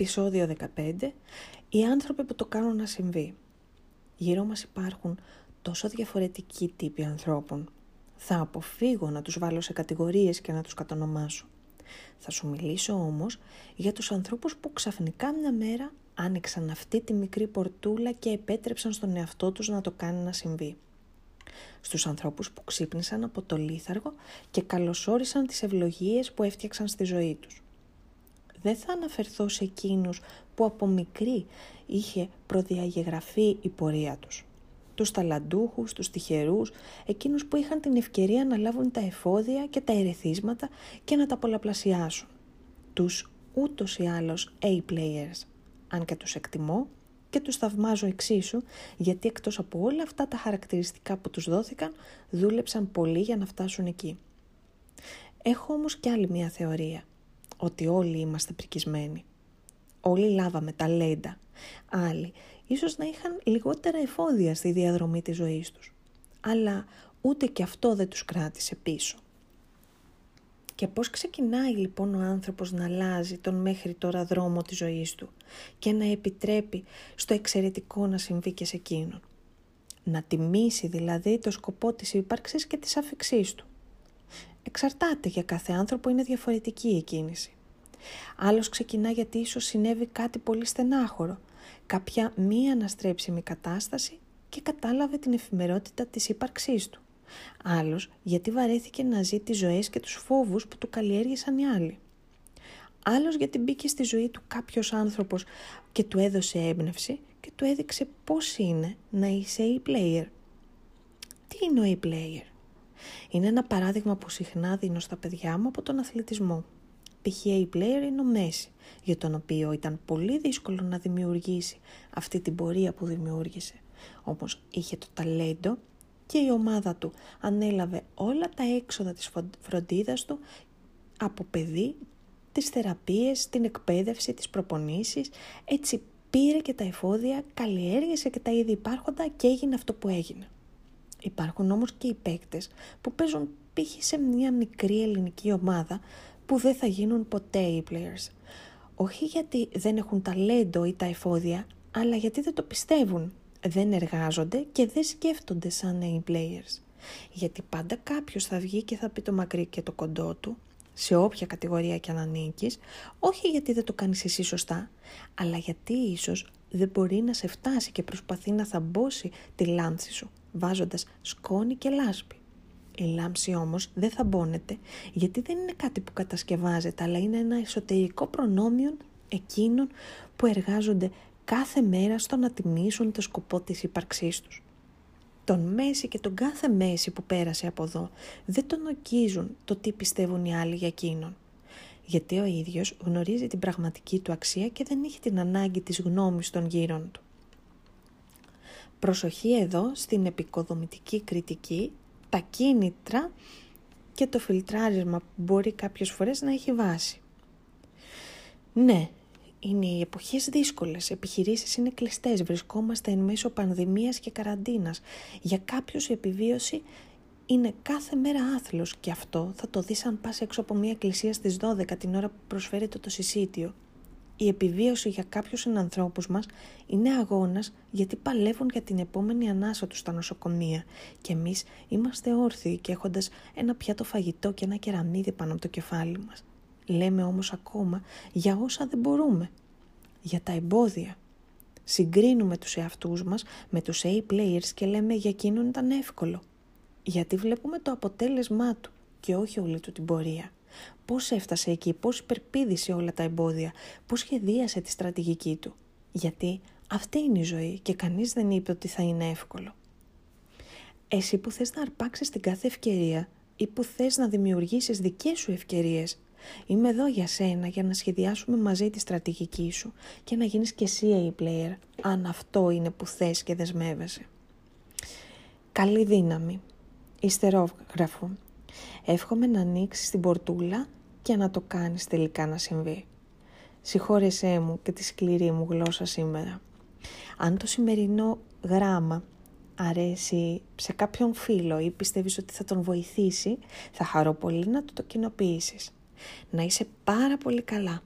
Επισόδιο 15. Οι άνθρωποι που το κάνουν να συμβεί. Γύρω μας υπάρχουν τόσο διαφορετικοί τύποι ανθρώπων. Θα αποφύγω να τους βάλω σε κατηγορίες και να τους κατονομάσω. Θα σου μιλήσω όμως για τους ανθρώπους που ξαφνικά μια μέρα άνοιξαν αυτή τη μικρή πορτούλα και επέτρεψαν στον εαυτό τους να το κάνει να συμβεί. Στους ανθρώπους που ξύπνησαν από το λίθαργο και καλωσόρισαν τις ευλογίες που έφτιαξαν στη ζωή τους δεν θα αναφερθώ σε εκείνους που από μικρή είχε προδιαγεγραφεί η πορεία τους. Τους ταλαντούχους, τους τυχερούς, εκείνους που είχαν την ευκαιρία να λάβουν τα εφόδια και τα ερεθίσματα και να τα πολλαπλασιάσουν. Τους ούτως ή άλλως A-players, αν και τους εκτιμώ και τους θαυμάζω εξίσου, γιατί εκτός από όλα αυτά τα χαρακτηριστικά που τους δόθηκαν, δούλεψαν πολύ για να φτάσουν εκεί. Έχω όμως και άλλη μια θεωρία ότι όλοι είμαστε πρικισμένοι. Όλοι λάβαμε ταλέντα. Άλλοι ίσως να είχαν λιγότερα εφόδια στη διαδρομή της ζωής τους. Αλλά ούτε και αυτό δεν τους κράτησε πίσω. Και πώς ξεκινάει λοιπόν ο άνθρωπος να αλλάζει τον μέχρι τώρα δρόμο της ζωής του και να επιτρέπει στο εξαιρετικό να συμβεί και σε εκείνον. Να τιμήσει δηλαδή το σκοπό της ύπαρξης και της αφεξής του. Εξαρτάται για κάθε άνθρωπο, είναι διαφορετική η κίνηση. Άλλος ξεκινά γιατί ίσως συνέβη κάτι πολύ στενάχωρο, κάποια μη αναστρέψιμη κατάσταση και κατάλαβε την εφημερότητα της ύπαρξής του. Άλλος γιατί βαρέθηκε να ζει τις ζωές και τους φόβους που του καλλιέργησαν οι άλλοι. Άλλος γιατί μπήκε στη ζωή του κάποιος άνθρωπος και του έδωσε έμπνευση και του έδειξε πώς είναι να είσαι e-player. Τι είναι ο e-player? Είναι ένα παράδειγμα που συχνά δίνω στα παιδιά μου από τον αθλητισμό. Π.χ. player είναι ο Μέση, για τον οποίο ήταν πολύ δύσκολο να δημιουργήσει αυτή την πορεία που δημιούργησε. Όμως είχε το ταλέντο και η ομάδα του ανέλαβε όλα τα έξοδα της φροντίδας του από παιδί, τις θεραπείες, την εκπαίδευση, τις προπονήσεις, έτσι πήρε και τα εφόδια, καλλιέργησε και τα ήδη υπάρχοντα και έγινε αυτό που έγινε. Υπάρχουν όμως και οι παίκτες που παίζουν π.χ. σε μια μικρή ελληνική ομάδα που δεν θα γίνουν ποτέ οι players. Όχι γιατί δεν έχουν ταλέντο ή τα εφόδια, αλλά γιατί δεν το πιστεύουν. Δεν εργάζονται και δεν σκέφτονται σαν οι players. Γιατί πάντα κάποιος θα βγει και θα πει το μακρύ και το κοντό του, σε όποια κατηγορία και αν ανήκεις, όχι γιατί δεν το κάνεις εσύ σωστά, αλλά γιατί ίσως δεν μπορεί να σε φτάσει και προσπαθεί να θαμπώσει τη λάμψη σου, βάζοντας σκόνη και λάσπη. Η λάμψη όμως δεν θα μπώνεται γιατί δεν είναι κάτι που κατασκευάζεται αλλά είναι ένα εσωτερικό προνόμιο εκείνων που εργάζονται κάθε μέρα στο να τιμήσουν το σκοπό της ύπαρξής τους. Τον Μέση και τον κάθε Μέση που πέρασε από εδώ δεν τον οκίζουν το τι πιστεύουν οι άλλοι για εκείνον. Γιατί ο ίδιος γνωρίζει την πραγματική του αξία και δεν έχει την ανάγκη της γνώμης των γύρων του. Προσοχή εδώ στην επικοδομητική κριτική τα κίνητρα και το φιλτράρισμα που μπορεί κάποιες φορές να έχει βάση. Ναι, είναι οι εποχές δύσκολες, επιχειρήσεις είναι κλειστές, βρισκόμαστε εν μέσω πανδημίας και καραντίνας. Για κάποιους η επιβίωση είναι κάθε μέρα άθλος και αυτό θα το δεις αν πας έξω από μια εκκλησία στις 12 την ώρα που προσφέρεται το συσίτιο. Η επιβίωση για κάποιους συνανθρώπους μας είναι αγώνας γιατί παλεύουν για την επόμενη ανάσα τους στα νοσοκομεία και εμείς είμαστε όρθιοι και έχοντας ένα πιάτο φαγητό και ένα κεραμίδι πάνω από το κεφάλι μας. Λέμε όμως ακόμα για όσα δεν μπορούμε, για τα εμπόδια. Συγκρίνουμε τους εαυτούς μας με τους A-players και λέμε για εκείνον ήταν εύκολο. Γιατί βλέπουμε το αποτέλεσμά του και όχι όλη του την πορεία. Πώς έφτασε εκεί, πώς υπερπίδησε όλα τα εμπόδια, πώς σχεδίασε τη στρατηγική του. Γιατί αυτή είναι η ζωή και κανείς δεν είπε ότι θα είναι εύκολο. Εσύ που θες να αρπάξεις την κάθε ευκαιρία ή που θες να δημιουργήσεις δικές σου ευκαιρίες, είμαι εδώ για σένα για να σχεδιάσουμε μαζί τη στρατηγική σου και να γίνεις και εσύ A-player, αν αυτό είναι που θες και δεσμεύεσαι. Καλή δύναμη. Ιστερόγραφο. Εύχομαι να ανοίξεις την πορτούλα και να το κάνεις τελικά να συμβεί. Συγχώρεσέ μου και τη σκληρή μου γλώσσα σήμερα. Αν το σημερινό γράμμα αρέσει σε κάποιον φίλο ή πιστεύεις ότι θα τον βοηθήσει, θα χαρώ πολύ να το το κοινοποιήσεις. Να είσαι πάρα πολύ καλά.